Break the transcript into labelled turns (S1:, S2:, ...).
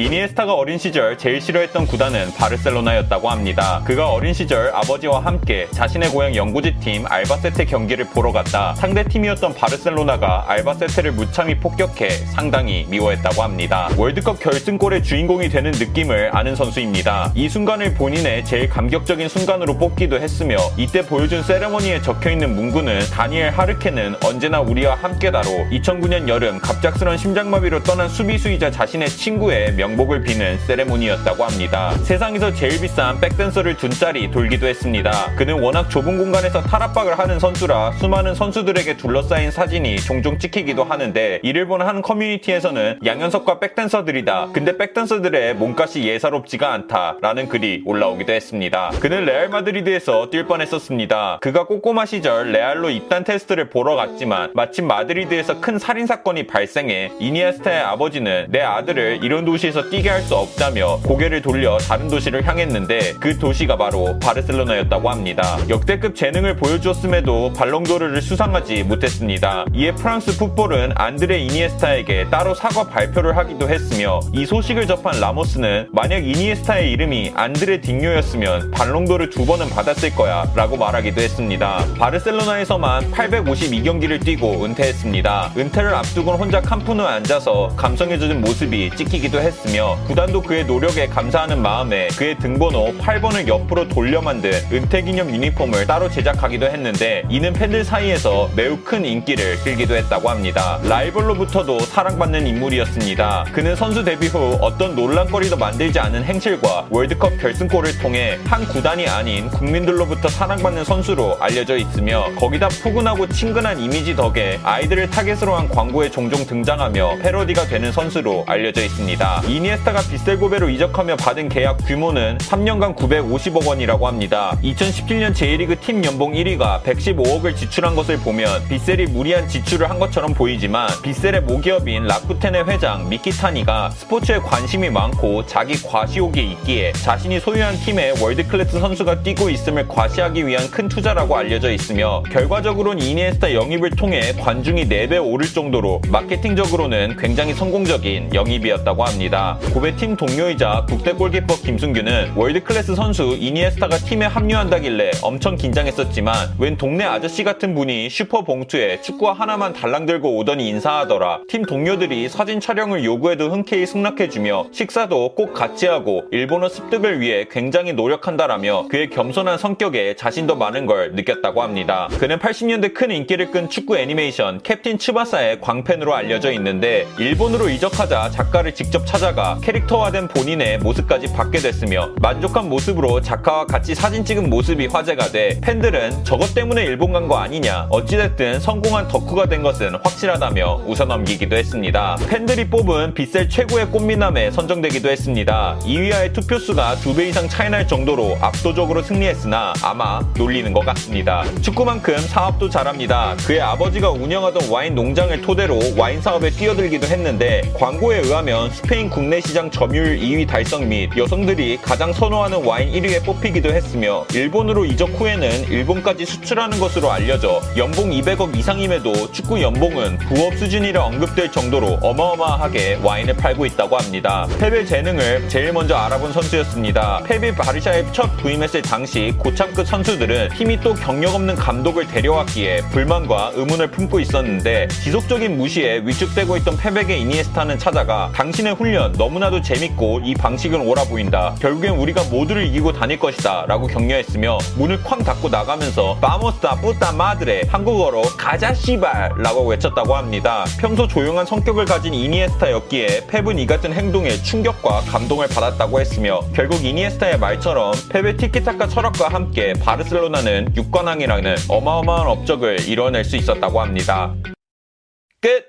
S1: 이니에스타가 어린 시절 제일 싫어했던 구단은 바르셀로나였다고 합니다. 그가 어린 시절 아버지와 함께 자신의 고향 영구지 팀 알바세테 경기를 보러 갔다 상대 팀이었던 바르셀로나가 알바세테를 무참히 폭격해 상당히 미워했다고 합니다. 월드컵 결승골의 주인공이 되는 느낌을 아는 선수입니다. 이 순간을 본인의 제일 감격적인 순간으로 뽑기도 했으며 이때 보여준 세레머니에 적혀있는 문구는 다니엘 하르케는 언제나 우리와 함께다로 2009년 여름 갑작스런 심장마비로 떠난 수비수이자 자신의 친구의 명 명복을 비는 세레모니였다고 합니다. 세상에서 제일 비싼 백댄서를 둔 짤이 돌기도 했습니다. 그는 워낙 좁은 공간에서 탈압박을 하는 선수라 수많은 선수들에게 둘러싸인 사진이 종종 찍히기도 하는데 이를 본 한 커뮤니티에서는 양현석과 백댄서들이다. 근데 백댄서들의 몸값이 예사롭지가 않다. 라는 글이 올라오기도 했습니다. 그는 레알 마드리드에서 뛸 뻔했었습니다. 그가 꼬꼬마 시절 레알로 입단 테스트를 보러 갔지만 마침 마드리드에서 큰 살인 사건이 발생해 이니에스타의 아버지는 내 아들을 이런 도시에서 도시에서 뛰게 할 수 없다며 고개를 돌려 다른 도시를 향했는데 그 도시가 바로 바르셀로나였다고 합니다. 역대급 재능을 보여주었음에도 발롱도르를 수상하지 못했습니다. 이에 프랑스 풋볼은 안드레 이니에스타에게 따로 사과 발표를 하기도 했으며 이 소식을 접한 라모스는 만약 이니에스타의 이름이 안드레 딩요였으면 발롱도르 두 번은 받았을 거야 라고 말하기도 했습니다. 바르셀로나에서만 852경기를 뛰고 은퇴했습니다. 은퇴를 앞두고 혼자 캄프 누에 앉아서 젖은 모습이 찍히기도 했습니다. 했으며 구단도 그의 노력에 감사하는 마음에 그의 등번호 8번을 옆으로 돌려 만든 은퇴 기념 유니폼을 따로 제작하기도 했는데 이는 팬들 사이에서 매우 큰 인기를 끌기도 했다고 합니다. 라이벌로부터도 사랑받는 인물이었습니다. 그는 선수 데뷔 후 어떤 논란거리도 만들지 않은 행실과 월드컵 결승골을 통해 한 구단이 아닌 국민들로부터 사랑받는 선수로 알려져 있으며 거기다 푸근하고 친근한 이미지 덕에 아이들을 타겟으로 한 광고에 종종 등장하며 패러디가 되는 선수로 알려져 있습니다. 이니에스타가 비셀 고베로 이적하며 받은 계약 규모는 3년간 950억 원이라고 합니다. 2017년 J1리그 팀 연봉 1위가 115억을 지출한 것을 보면 비셀이 무리한 지출을 한 것처럼 보이지만 비셀의 모기업인 라쿠텐의 회장 미키타니가 스포츠에 관심이 많고 자기 과시욕이 있기에 자신이 소유한 팀에 월드클래스 선수가 뛰고 있음을 과시하기 위한 큰 투자라고 알려져 있으며 결과적으로는 이니에스타 영입을 통해 관중이 4배 오를 정도로 마케팅적으로는 굉장히 성공적인 영입이었다고 합니다. 있습니다. 고베 팀 동료이자 국대 골키퍼 김승규는 월드클래스 선수 이니에스타가 팀에 합류한다길래 엄청 긴장했었지만 웬 동네 아저씨 같은 분이 슈퍼 봉투에 축구화 하나만 달랑 들고 오더니 인사하더라. 팀 동료들이 사진 촬영을 요구해도 흔쾌히 승낙해주며 식사도 꼭 같이 하고 일본어 습득을 위해 굉장히 노력한다라며 그의 겸손한 성격에 자신도 많은 걸 느꼈다고 합니다. 그는 80년대 큰 인기를 끈 축구 애니메이션 캡틴 츠바사의 광팬으로 알려져 있는데 일본으로 이적하자 작가를 직접 찾아 찾아가 캐릭터화된 본인의 모습까지 받게 됐으며 만족한 모습으로 작가와 같이 사진 찍은 모습이 화제가 돼 팬들은 저것 때문에 일본 간 거 아니냐 어찌됐든 성공한 덕후가 된 것은 확실하다며 웃어넘기기도 했습니다. 팬들이 뽑은 빗셀 최고의 꽃미남에 선정되기도 했습니다. 2위와의 투표수가 2배 이상 차이날 정도로 압도적으로 승리했으나 아마 놀리는 것 같습니다. 축구만큼 사업도 잘합니다. 그의 아버지가 운영하던 와인 농장을 토대로 와인 사업에 뛰어들기도 했는데 광고에 의하면 스페인 국내 시장 점유율 2위 달성 및 여성들이 가장 선호하는 와인 1위에 뽑히기도 했으며 일본으로 이적 후에는 일본까지 수출하는 것으로 알려져 연봉 200억 이상임에도 축구 연봉은 부업 수준이라 언급될 정도로 어마어마하게 와인을 팔고 있다고 합니다. 펩의 재능을 제일 먼저 알아본 선수였습니다. 펩이 바르샤에 첫 부임했을 당시 고참급 선수들은 힘이 또 경력 없는 감독을 데려왔기에 불만과 의문을 품고 있었는데 지속적인 무시에 위축되고 있던 펩에게 이니에스타는 찾아가 당신의 훈련 너무나도 재밌고 이 방식은 옳아 보인다. 결국엔 우리가 모두를 이기고 다닐 것이다. 라고 격려했으며 문을 쾅 닫고 나가면서 바모스타 뿌따 마드레 한국어로 가자 씨발 라고 외쳤다고 합니다. 평소 조용한 성격을 가진 이니에스타였기에 펩은 이 같은 행동에 충격과 감동을 받았다고 했으며 결국 이니에스타의 말처럼 펩의 티키타카 철학과 함께 바르셀로나는 6관왕이라는 어마어마한 업적을 이뤄낼 수 있었다고 합니다. 끝!